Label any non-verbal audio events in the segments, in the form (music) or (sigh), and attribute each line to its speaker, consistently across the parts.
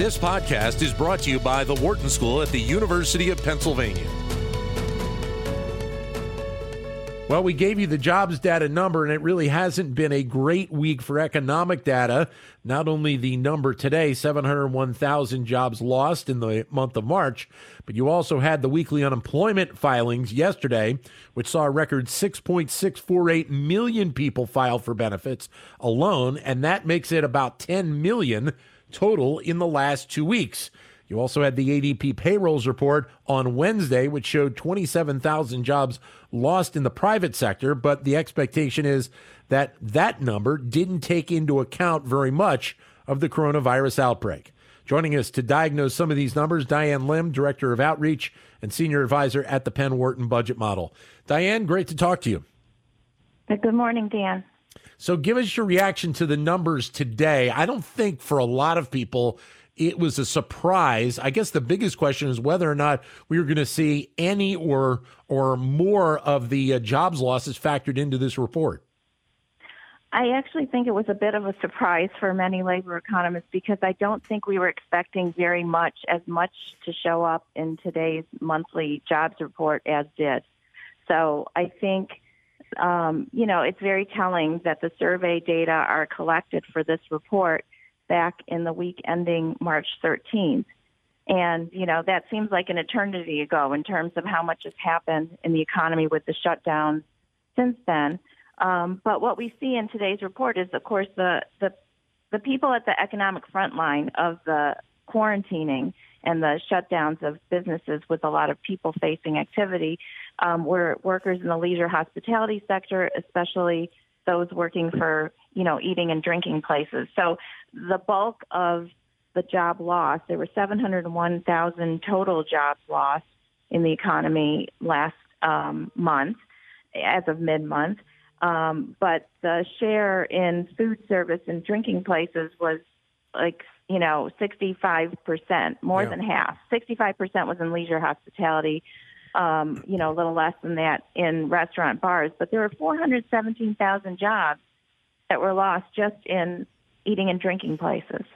Speaker 1: This podcast is brought to you by the Wharton School at the University of Pennsylvania.
Speaker 2: Well, we gave you the jobs data number, and it really hasn't been a great week for economic data. Not only the number today, 701,000 jobs lost in the month of March, but you also had the weekly unemployment filings yesterday, which saw a record 6.648 million people file for benefits alone, and that makes it about 10 million total in the last two weeks. You also had the ADP payrolls report on Wednesday, which showed 27,000 jobs lost in the private sector, but the expectation is that that number didn't take into account very much of the coronavirus outbreak. Joining us to diagnose some of these numbers, Diane Lim, Director of Outreach and Senior Advisor at the Penn Wharton Budget Model. Diane, great to talk to you.
Speaker 3: Good morning, Dan.
Speaker 2: So, give us your reaction to the numbers today. I don't think for a lot of people, it was a surprise. I guess the biggest question is whether or not we were going to see any or or more of the uh, jobs losses factored into this report.
Speaker 3: I actually think it was a bit of a surprise for many labor economists because I don't think we were expecting very much as much to show up in today's monthly jobs report as did. So I think um, you know it's very telling that the survey data are collected for this report back in the week ending March 13th. And, you know, that seems like an eternity ago in terms of how much has happened in the economy with the shutdown since then. Um, but what we see in today's report is, of course, the, the, the people at the economic front line of the quarantining and the shutdowns of businesses with a lot of people facing activity um, were workers in the leisure hospitality sector, especially those working for you know eating and drinking places. So the bulk of the job loss, there were 701,000 total jobs lost in the economy last um, month, as of mid-month. Um, but the share in food service and drinking places was like you know 65 percent, more yeah. than half. 65 percent was in leisure hospitality um, you know, a little less than that in restaurant bars. But there were 417,000 jobs that were lost just in eating and drinking places.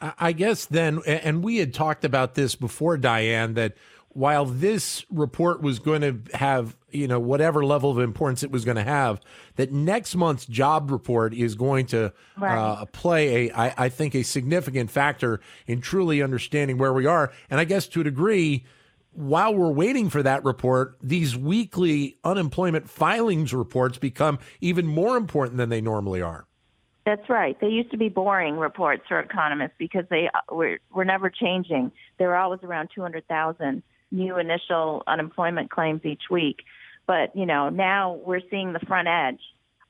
Speaker 2: I guess then, and we had talked about this before, Diane, that while this report was going to have, you know, whatever level of importance it was going to have, that next month's job report is going to right. uh, play a, I, I think, a significant factor in truly understanding where we are. And I guess to a degree, while we're waiting for that report, these weekly unemployment filings reports become even more important than they normally are.
Speaker 3: That's right. They used to be boring reports for economists because they uh, were, were never changing. They were always around 200,000 new initial unemployment claims each week. But, you know, now we're seeing the front edge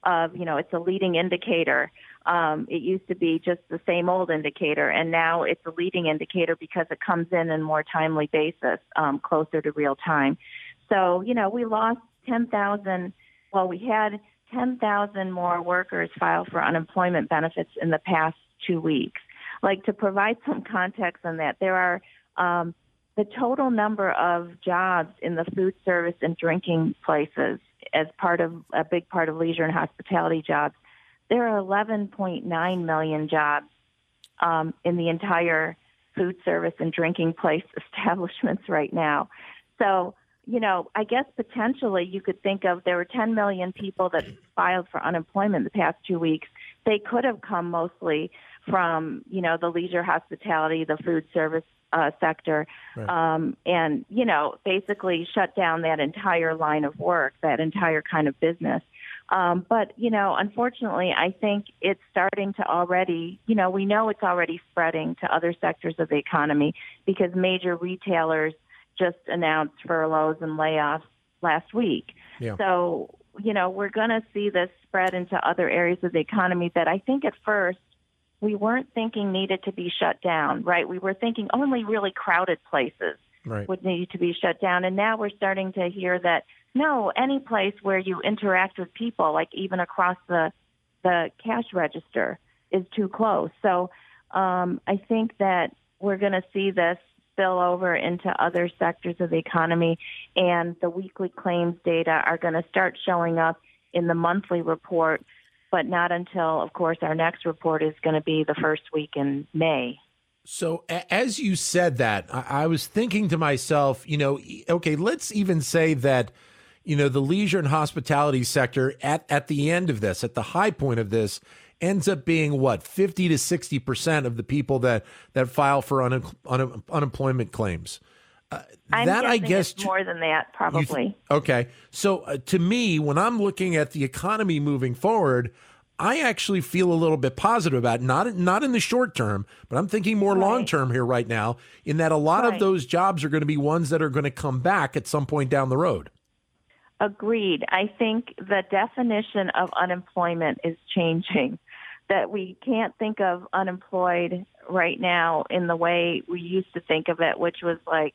Speaker 3: of, you know, it's a leading indicator um, it used to be just the same old indicator, and now it's a leading indicator because it comes in in more timely basis, um, closer to real time. So, you know, we lost 10,000. Well, we had 10,000 more workers file for unemployment benefits in the past two weeks. Like to provide some context on that, there are um, the total number of jobs in the food service and drinking places as part of a big part of leisure and hospitality jobs there are 11.9 million jobs um, in the entire food service and drinking place (laughs) establishments right now. So, you know, I guess potentially you could think of there were 10 million people that filed for unemployment the past two weeks. They could have come mostly from, you know, the leisure hospitality, the food service uh, sector, right. um, and, you know, basically shut down that entire line of work, that entire kind of business. Um, but, you know, unfortunately, I think it's starting to already, you know, we know it's already spreading to other sectors of the economy because major retailers just announced furloughs and layoffs last week. Yeah. So, you know, we're going to see this spread into other areas of the economy that I think at first we weren't thinking needed to be shut down, right? We were thinking only really crowded places right. would need to be shut down. And now we're starting to hear that no, any place where you interact with people, like even across the the cash register, is too close. So um, I think that we're going to see this spill over into other sectors of the economy, and the weekly claims data are going to start showing up in the monthly report, but not until, of course, our next report is going to be the first week in May.
Speaker 2: So, as you said that, I, was thinking to myself, you know, okay, let's even say that, you know, the leisure and hospitality sector at, at the end of this, at the high point of this, ends up being what 50 to 60 percent of the people that that file for un, un, unemployment claims.
Speaker 3: Uh, that I guess more than that, probably. Th-
Speaker 2: okay, so uh, to me, when I'm looking at the economy moving forward, I actually feel a little bit positive about it. not not in the short term, but I'm thinking more right. long term here right now. In that a lot right. of those jobs are going to be ones that are going to come back at some point down the road.
Speaker 3: Agreed. I think the definition of unemployment is changing. That we can't think of unemployed right now in the way we used to think of it, which was like,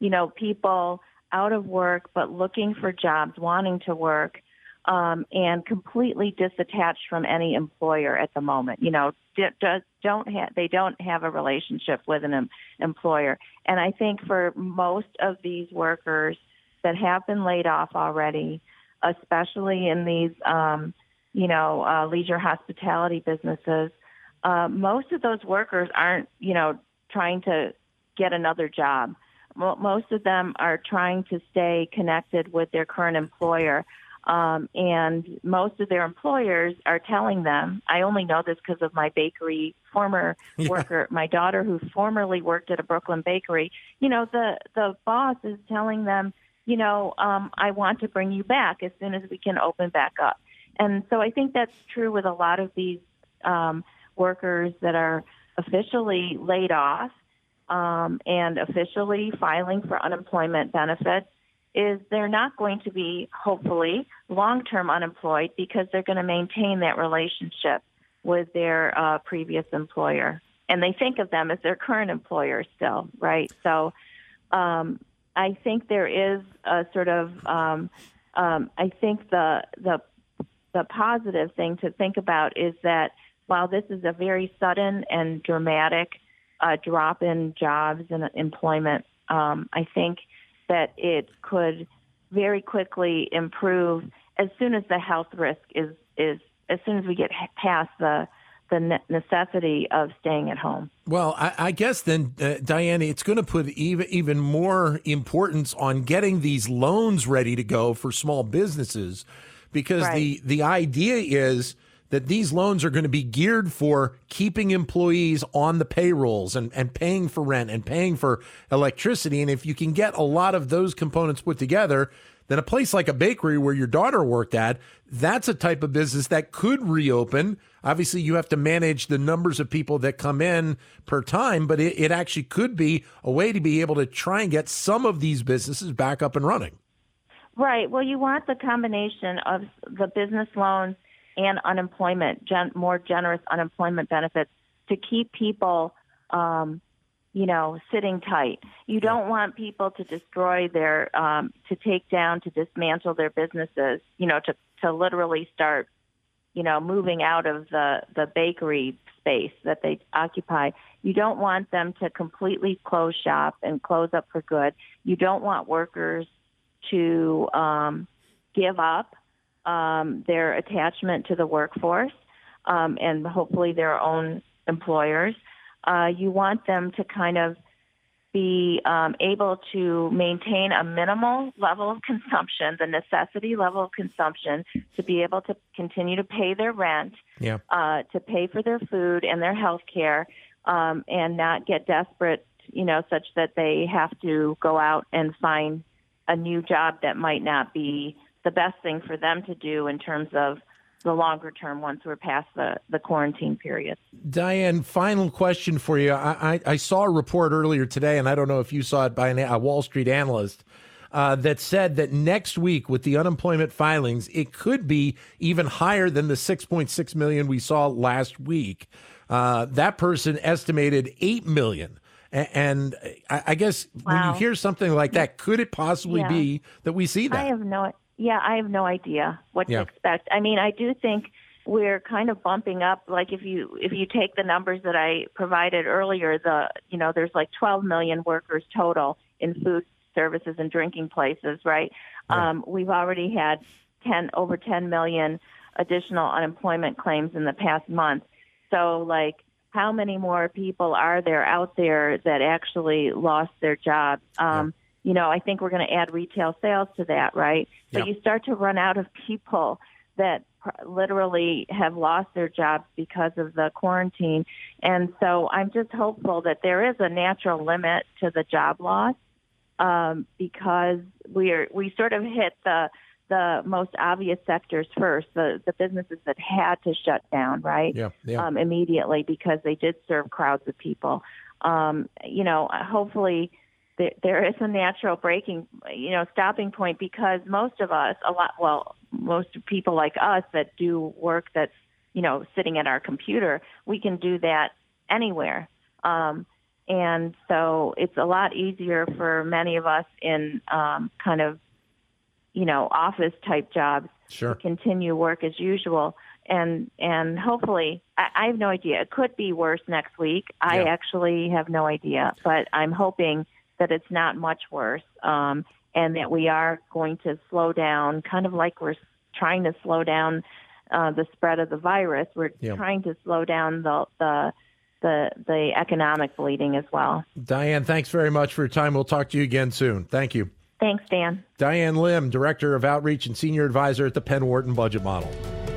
Speaker 3: you know, people out of work but looking for jobs, wanting to work um, and completely disattached from any employer at the moment. You know, don't have they don't have a relationship with an employer. And I think for most of these workers that have been laid off already, especially in these, um, you know, uh, leisure hospitality businesses, uh, most of those workers aren't, you know, trying to get another job. Most of them are trying to stay connected with their current employer. Um, and most of their employers are telling them, I only know this because of my bakery former yeah. worker, my daughter who formerly worked at a Brooklyn bakery. You know, the, the boss is telling them, you know, um, I want to bring you back as soon as we can open back up. And so I think that's true with a lot of these um, workers that are officially laid off um, and officially filing for unemployment benefits is they're not going to be, hopefully, long term unemployed because they're going to maintain that relationship with their uh, previous employer. And they think of them as their current employer still, right? So um, I think there is a sort of, um, um, I think the, the, the positive thing to think about is that while this is a very sudden and dramatic uh, drop in jobs and employment, um, I think that it could very quickly improve as soon as the health risk is is as soon as we get past the the necessity of staying at home.
Speaker 2: Well, I, I guess then, uh, Diane, it's going to put even even more importance on getting these loans ready to go for small businesses, because right. the the idea is that these loans are going to be geared for keeping employees on the payrolls and, and paying for rent and paying for electricity. And if you can get a lot of those components put together, then a place like a bakery where your daughter worked at, that's a type of business that could reopen. Obviously, you have to manage the numbers of people that come in per time, but it, it actually could be a way to be able to try and get some of these businesses back up and running.
Speaker 3: Right. Well, you want the combination of the business loans and unemployment, gen- more generous unemployment benefits to keep people, um, you know, sitting tight. You don't want people to destroy their, um, to take down, to dismantle their businesses, you know, to, to literally start, you know, moving out of the, the bakery space that they occupy. You don't want them to completely close shop and close up for good. You don't want workers to um, give up um, their attachment to the workforce um, and hopefully their own employers. Uh, you want them to kind of be um, able to maintain a minimal level of consumption, the necessity level of consumption, to be able to continue to pay their rent, yeah. uh, to pay for their food and their health care, um, and not get desperate, you know, such that they have to go out and find a new job that might not be the best thing for them to do in terms of the longer term once we're past the, the quarantine period.
Speaker 2: Diane, final question for you. I, I, I, saw a report earlier today, and I don't know if you saw it by a Wall Street analyst. Uh, that said that next week with the unemployment filings, it could be even higher than the 6.6 million we saw last week. Uh, that person estimated 8 million. And I, I guess wow. when you hear something like that, could it possibly yeah. be that we see that? I
Speaker 3: have no yeah, I have no idea what yeah. to expect. I mean, I do think we're kind of bumping up like if you if you take the numbers that I provided earlier, the you know, there's like 12 million workers total in food services and drinking places, right? Yeah. Um, we've already had 10 over 10 million additional unemployment claims in the past month. So like how many more people are there out there that actually lost their jobs? Um, You know, I think we're going to add retail sales to that, right? But
Speaker 2: Yeah.
Speaker 3: you start to run out of people that pr- literally have lost their jobs because of the quarantine. And so I'm just hopeful that there is a natural limit to the job loss um, because we're we sort of hit the the most obvious sectors first, the the businesses that had to shut down, right?
Speaker 2: Yeah, yeah.
Speaker 3: Um, immediately because they did serve crowds of people. Um, you know, hopefully there, there is a natural breaking, you know, stopping point because most of us, a lot, well, most people like us that do work that's, you know, sitting at our computer, we can do that anywhere. Um, and so it's a lot easier for many of us in um, kind of, you know, office type jobs
Speaker 2: Sure.
Speaker 3: to continue work as usual. And and hopefully, I, I have no idea. It could be worse next week. I
Speaker 2: Yeah.
Speaker 3: actually have no idea, but I'm hoping that it's not much worse, um, and that we are going to slow down, kind of like we're trying to slow down uh, the spread of the virus. We're
Speaker 2: Yeah.
Speaker 3: trying to slow down the the the the economic bleeding as well.
Speaker 2: Diane, thanks very much for your time. We'll talk to you again soon. Thank you.
Speaker 3: Thanks, Dan.
Speaker 2: Diane Lim, Director of Outreach and Senior Advisor at the Penn Wharton Budget Model.